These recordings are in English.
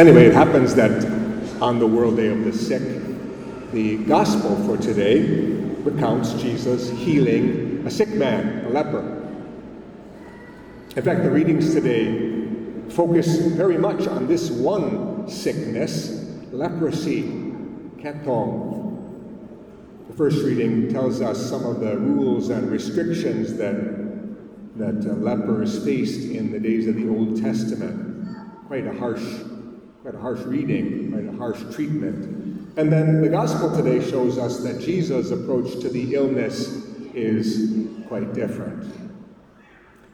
Anyway, it happens that on the World Day of the Sick, the gospel for today recounts Jesus healing a sick man, a leper. In fact, the readings today focus very much on this one sickness, leprosy, ketong. The first reading tells us some of the rules and restrictions that, that uh, lepers faced in the days of the Old Testament. Quite a harsh, quite a harsh reading, quite a harsh treatment. And then the gospel today shows us that Jesus' approach to the illness is quite different.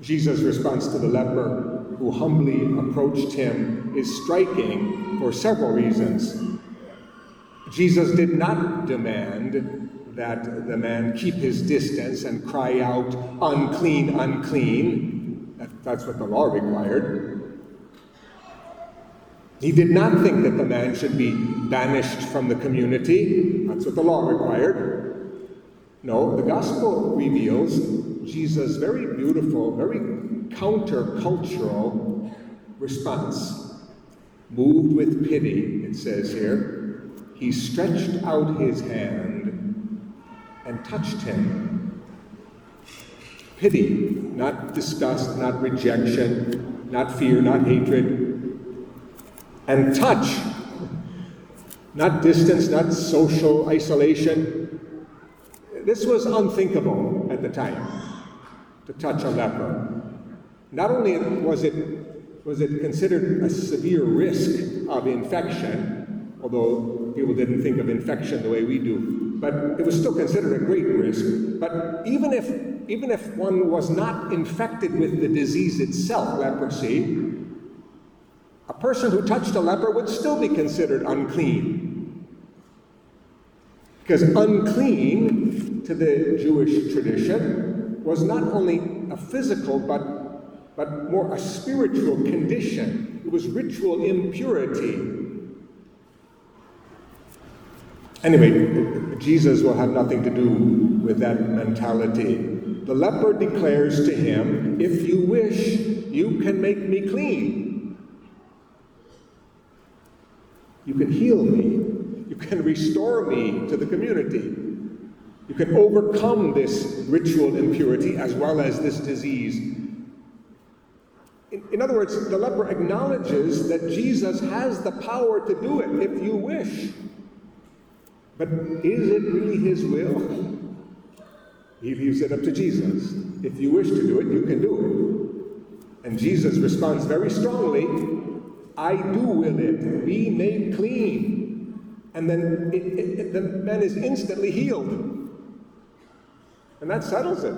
Jesus' response to the leper who humbly approached him is striking for several reasons. Jesus did not demand that the man keep his distance and cry out, unclean, unclean. That, that's what the law required. He did not think that the man should be banished from the community. That's what the law required. No, the gospel reveals Jesus' very beautiful, very countercultural response. Moved with pity, it says here, he stretched out his hand and touched him. Pity, not disgust, not rejection, not fear, not hatred. And touch, not distance, not social isolation. This was unthinkable at the time to touch a leper. Not only was it, was it considered a severe risk of infection, although people didn't think of infection the way we do, but it was still considered a great risk. But even if, even if one was not infected with the disease itself, leprosy, person who touched a leper would still be considered unclean. Because unclean to the Jewish tradition was not only a physical but, but more a spiritual condition. It was ritual impurity. Anyway, Jesus will have nothing to do with that mentality. The leper declares to him, If you wish, you can make me clean. You can heal me. You can restore me to the community. You can overcome this ritual impurity as well as this disease. In, in, other words, the leper acknowledges that Jesus has the power to do it if you wish. But is it really his will? He leaves it up to Jesus. If you wish to do it, you can do it. And Jesus responds very strongly I do will it. Be made clean. And then it, it, it, the man is instantly healed. And that settles it.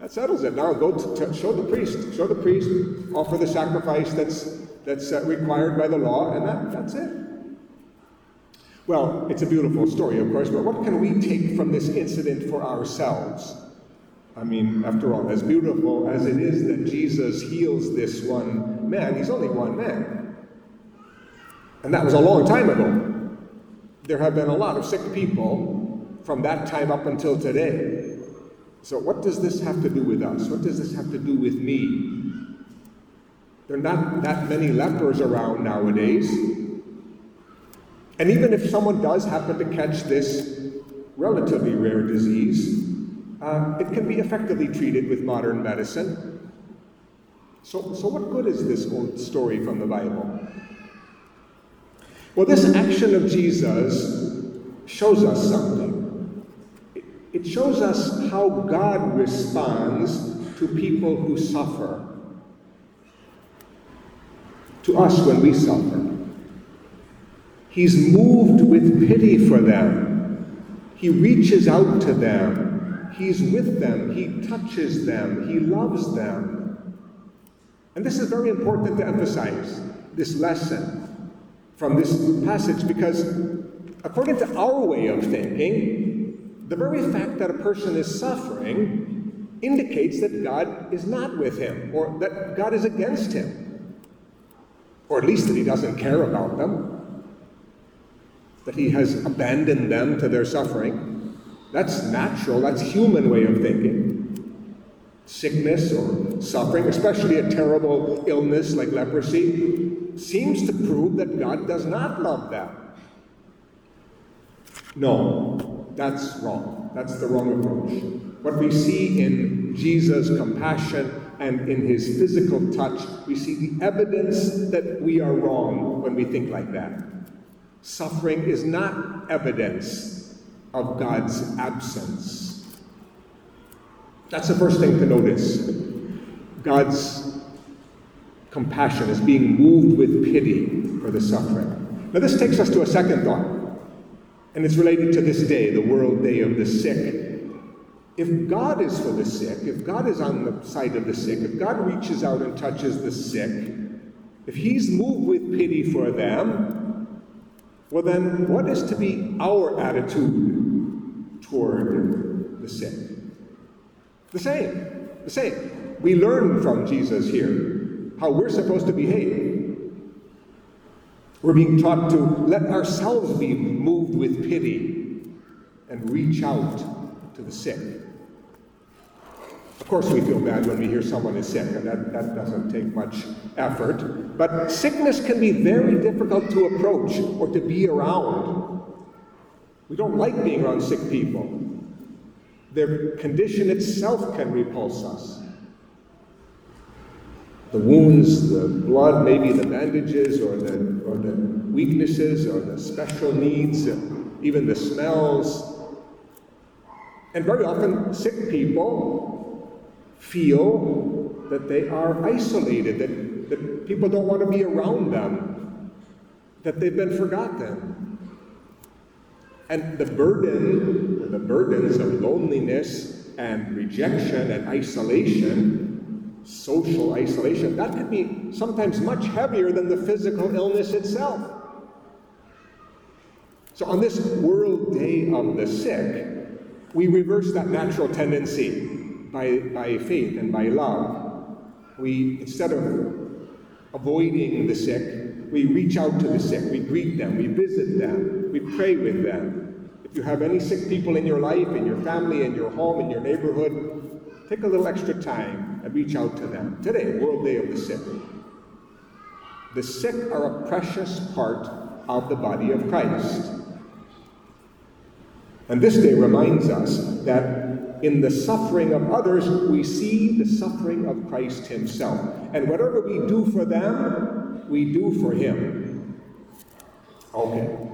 That settles it. Now go to, to show the priest. Show the priest. Offer the sacrifice that's that's uh, required by the law, and that, that's it. Well, it's a beautiful story, of course, but what can we take from this incident for ourselves? I mean, after all, as beautiful as it is that Jesus heals this one man, he's only one man. And that was a long time ago. There have been a lot of sick people from that time up until today. So, what does this have to do with us? What does this have to do with me? There are not that many lepers around nowadays. And even if someone does happen to catch this relatively rare disease, uh, it can be effectively treated with modern medicine. So, so, what good is this old story from the Bible? Well, this action of Jesus shows us something. It, it shows us how God responds to people who suffer, to us when we suffer. He's moved with pity for them. He reaches out to them. He's with them. He touches them. He loves them. And this is very important to emphasize this lesson from this passage because, according to our way of thinking, the very fact that a person is suffering indicates that God is not with him or that God is against him, or at least that he doesn't care about them that he has abandoned them to their suffering. That's natural, that's human way of thinking. Sickness or suffering, especially a terrible illness like leprosy, seems to prove that God does not love them. No, that's wrong. That's the wrong approach. What we see in Jesus' compassion and in his physical touch, we see the evidence that we are wrong when we think like that. Suffering is not evidence of God's absence. That's the first thing to notice. God's compassion is being moved with pity for the suffering. Now, this takes us to a second thought, and it's related to this day, the World Day of the Sick. If God is for the sick, if God is on the side of the sick, if God reaches out and touches the sick, if He's moved with pity for them, well, then what is to be our attitude toward the sick? The same. The same. We learn from Jesus here how we're supposed to behave. We're being taught to let ourselves be moved with pity and reach out to the sick. Of course, we feel bad when we hear someone is sick, and that, that doesn't take much effort. But sickness can be very difficult to approach or to be around. We don't like being around sick people. Their condition itself can repulse us. The wounds, the blood, maybe the bandages, or the, or the weaknesses, or the special needs, even the smells. And very often, sick people feel that they are isolated, that, that people don't want to be around them, that they've been forgotten. And the burden, the burdens of loneliness and rejection and isolation, social isolation, that can be sometimes much heavier than the physical illness itself. So on this World Day of the Sick, we reverse that natural tendency by, by faith and by love. We, instead of avoiding the sick, we reach out to the sick, we greet them, we visit them, we pray with them. If you have any sick people in your life, in your family, in your home, in your neighborhood, take a little extra time and reach out to them. Today, World Day of the Sick. The sick are a precious part of the body of Christ. And this day reminds us that in the suffering of others, we see the suffering of Christ Himself. And whatever we do for them, we do for Him. Okay.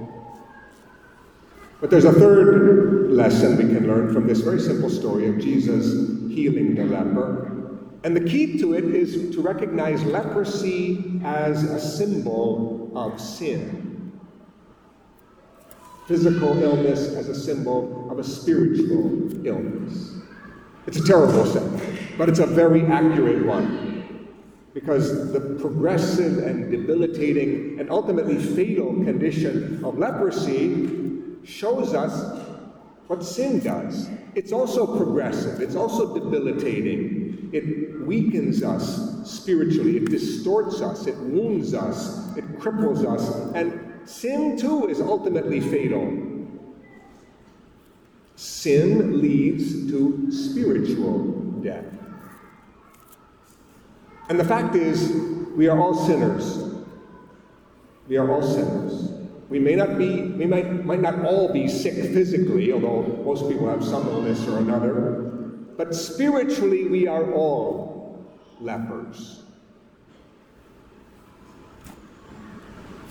But there's a third lesson we can learn from this very simple story of Jesus healing the leper. And the key to it is to recognize leprosy as a symbol of sin physical illness as a symbol of a spiritual illness. It's a terrible sin, but it's a very accurate one because the progressive and debilitating and ultimately fatal condition of leprosy shows us what sin does. It's also progressive, it's also debilitating. It weakens us spiritually, it distorts us, it wounds us, it cripples us, and sin too is ultimately fatal. Sin leads to spiritual death. And the fact is, we are all sinners. We are all sinners. We may not be, we might, might not all be sick physically, although most people have some illness or another, but spiritually we are all lepers.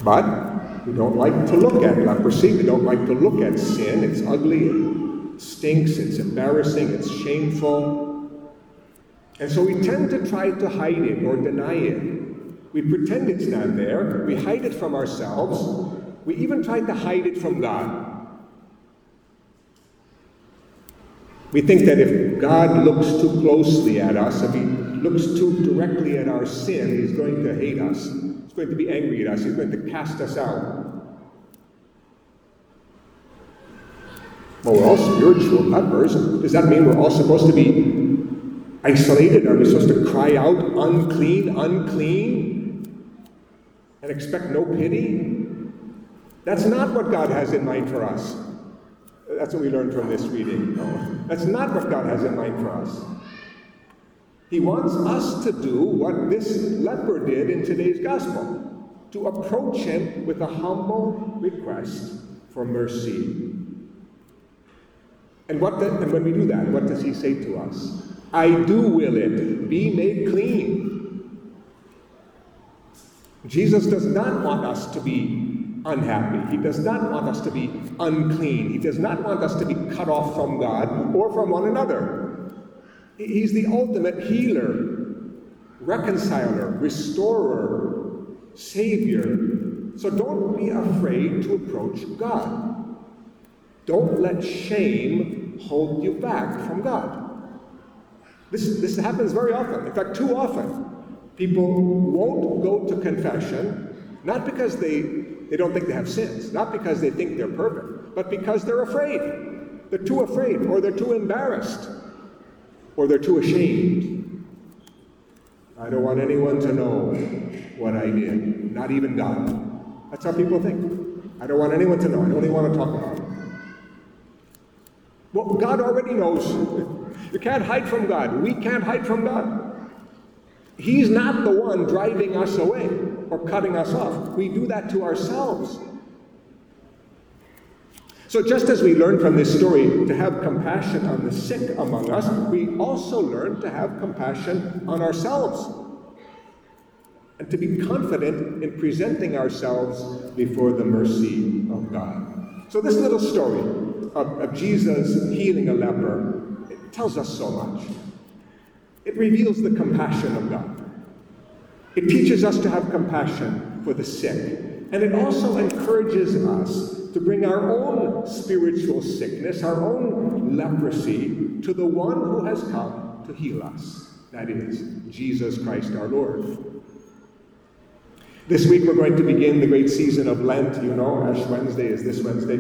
But we don't like to look at leprosy. We don't like to look at sin. It's ugly, it stinks, it's embarrassing, it's shameful. And so we tend to try to hide it or deny it. We pretend it's not there. We hide it from ourselves. We even try to hide it from God. We think that if God looks too closely at us, if He looks too directly at our sin, He's going to hate us. He's going to be angry at us. He's going to cast us out. Well, we're all spiritual members. Does that mean we're all supposed to be isolated? Are we supposed to cry out, unclean, unclean, and expect no pity? That's not what God has in mind for us. That's what we learned from this reading. No, that's not what God has in mind for us. He wants us to do what this leper did in today's gospel. to approach Him with a humble request for mercy. And, what the, and when we do that, what does He say to us? I do will it, be made clean. Jesus does not want us to be unhappy. He does not want us to be unclean. He does not want us to be cut off from God or from one another. He's the ultimate healer, reconciler, restorer, savior. So don't be afraid to approach God. Don't let shame hold you back from God. This, this happens very often. In fact, too often. People won't go to confession, not because they, they don't think they have sins, not because they think they're perfect, but because they're afraid. They're too afraid, or they're too embarrassed, or they're too ashamed. I don't want anyone to know what I did, not even God. That's how people think. I don't want anyone to know. I don't even want to talk about it. Well, God already knows. You can't hide from God. We can't hide from God. He's not the one driving us away or cutting us off. We do that to ourselves. So, just as we learn from this story to have compassion on the sick among us, we also learn to have compassion on ourselves and to be confident in presenting ourselves before the mercy of God. So, this little story of, of Jesus healing a leper it tells us so much. It reveals the compassion of God. It teaches us to have compassion for the sick. And it also encourages us to bring our own spiritual sickness, our own leprosy, to the one who has come to heal us. That is, Jesus Christ our Lord. This week we're going to begin the great season of Lent. You know, Ash Wednesday is this Wednesday.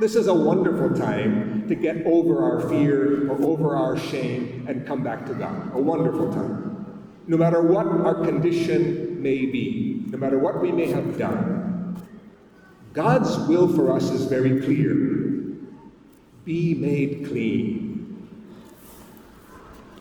This is a wonderful time to get over our fear or over our shame and come back to God. A wonderful time. No matter what our condition may be, no matter what we may have done, God's will for us is very clear be made clean.